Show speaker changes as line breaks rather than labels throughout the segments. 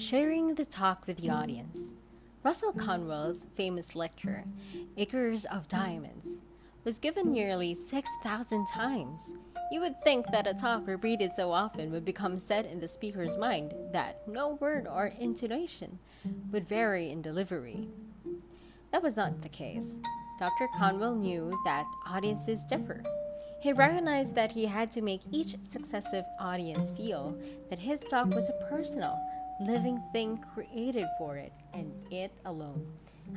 Sharing the talk with the audience. Russell Conwell's famous lecture, Acres of Diamonds, was given nearly 6,000 times. You would think that a talk repeated so often would become set in the speaker's mind that no word or intonation would vary in delivery. That was not the case. Dr. Conwell knew that audiences differ. He recognized that he had to make each successive audience feel that his talk was personal, living thing created for it and it alone.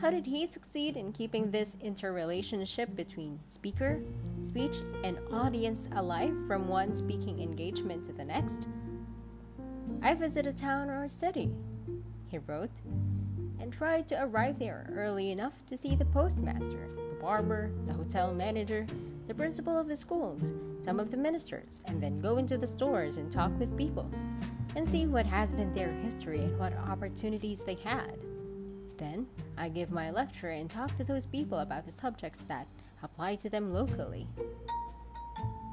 How did he succeed in keeping this interrelationship between speaker, speech, and audience alive from one speaking engagement to the next? I visit a town or a city, he wrote, and try to arrive there early enough to see the postmaster, the barber, the hotel manager, the principal of the schools, some of the ministers, and then go into the stores and talk with people and see what has been their history and what opportunities they had. Then I give my lecture and talk to those people about the subjects that apply to them locally.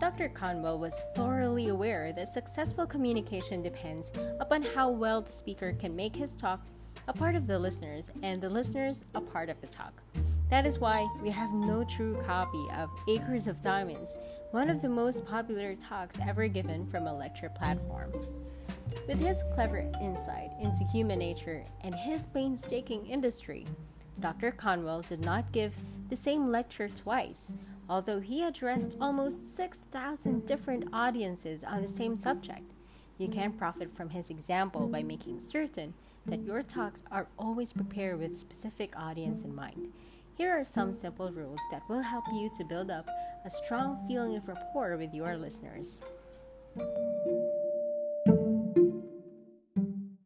Dr. Conwell was thoroughly aware that successful communication depends upon how well the speaker can make his talk a part of the listeners and the listeners a part of the talk. That is why we have no true copy of Acres of Diamonds, one of the most popular talks ever given from a lecture platform. With his clever insight into human nature and his painstaking industry, Dr. Conwell did not give the same lecture twice, although he addressed almost 6,000 different audiences on the same subject. You can profit from his example by making certain that your talks are always prepared with specific audience in mind. Here are some simple rules that will help you to build up a strong feeling of rapport with your listeners.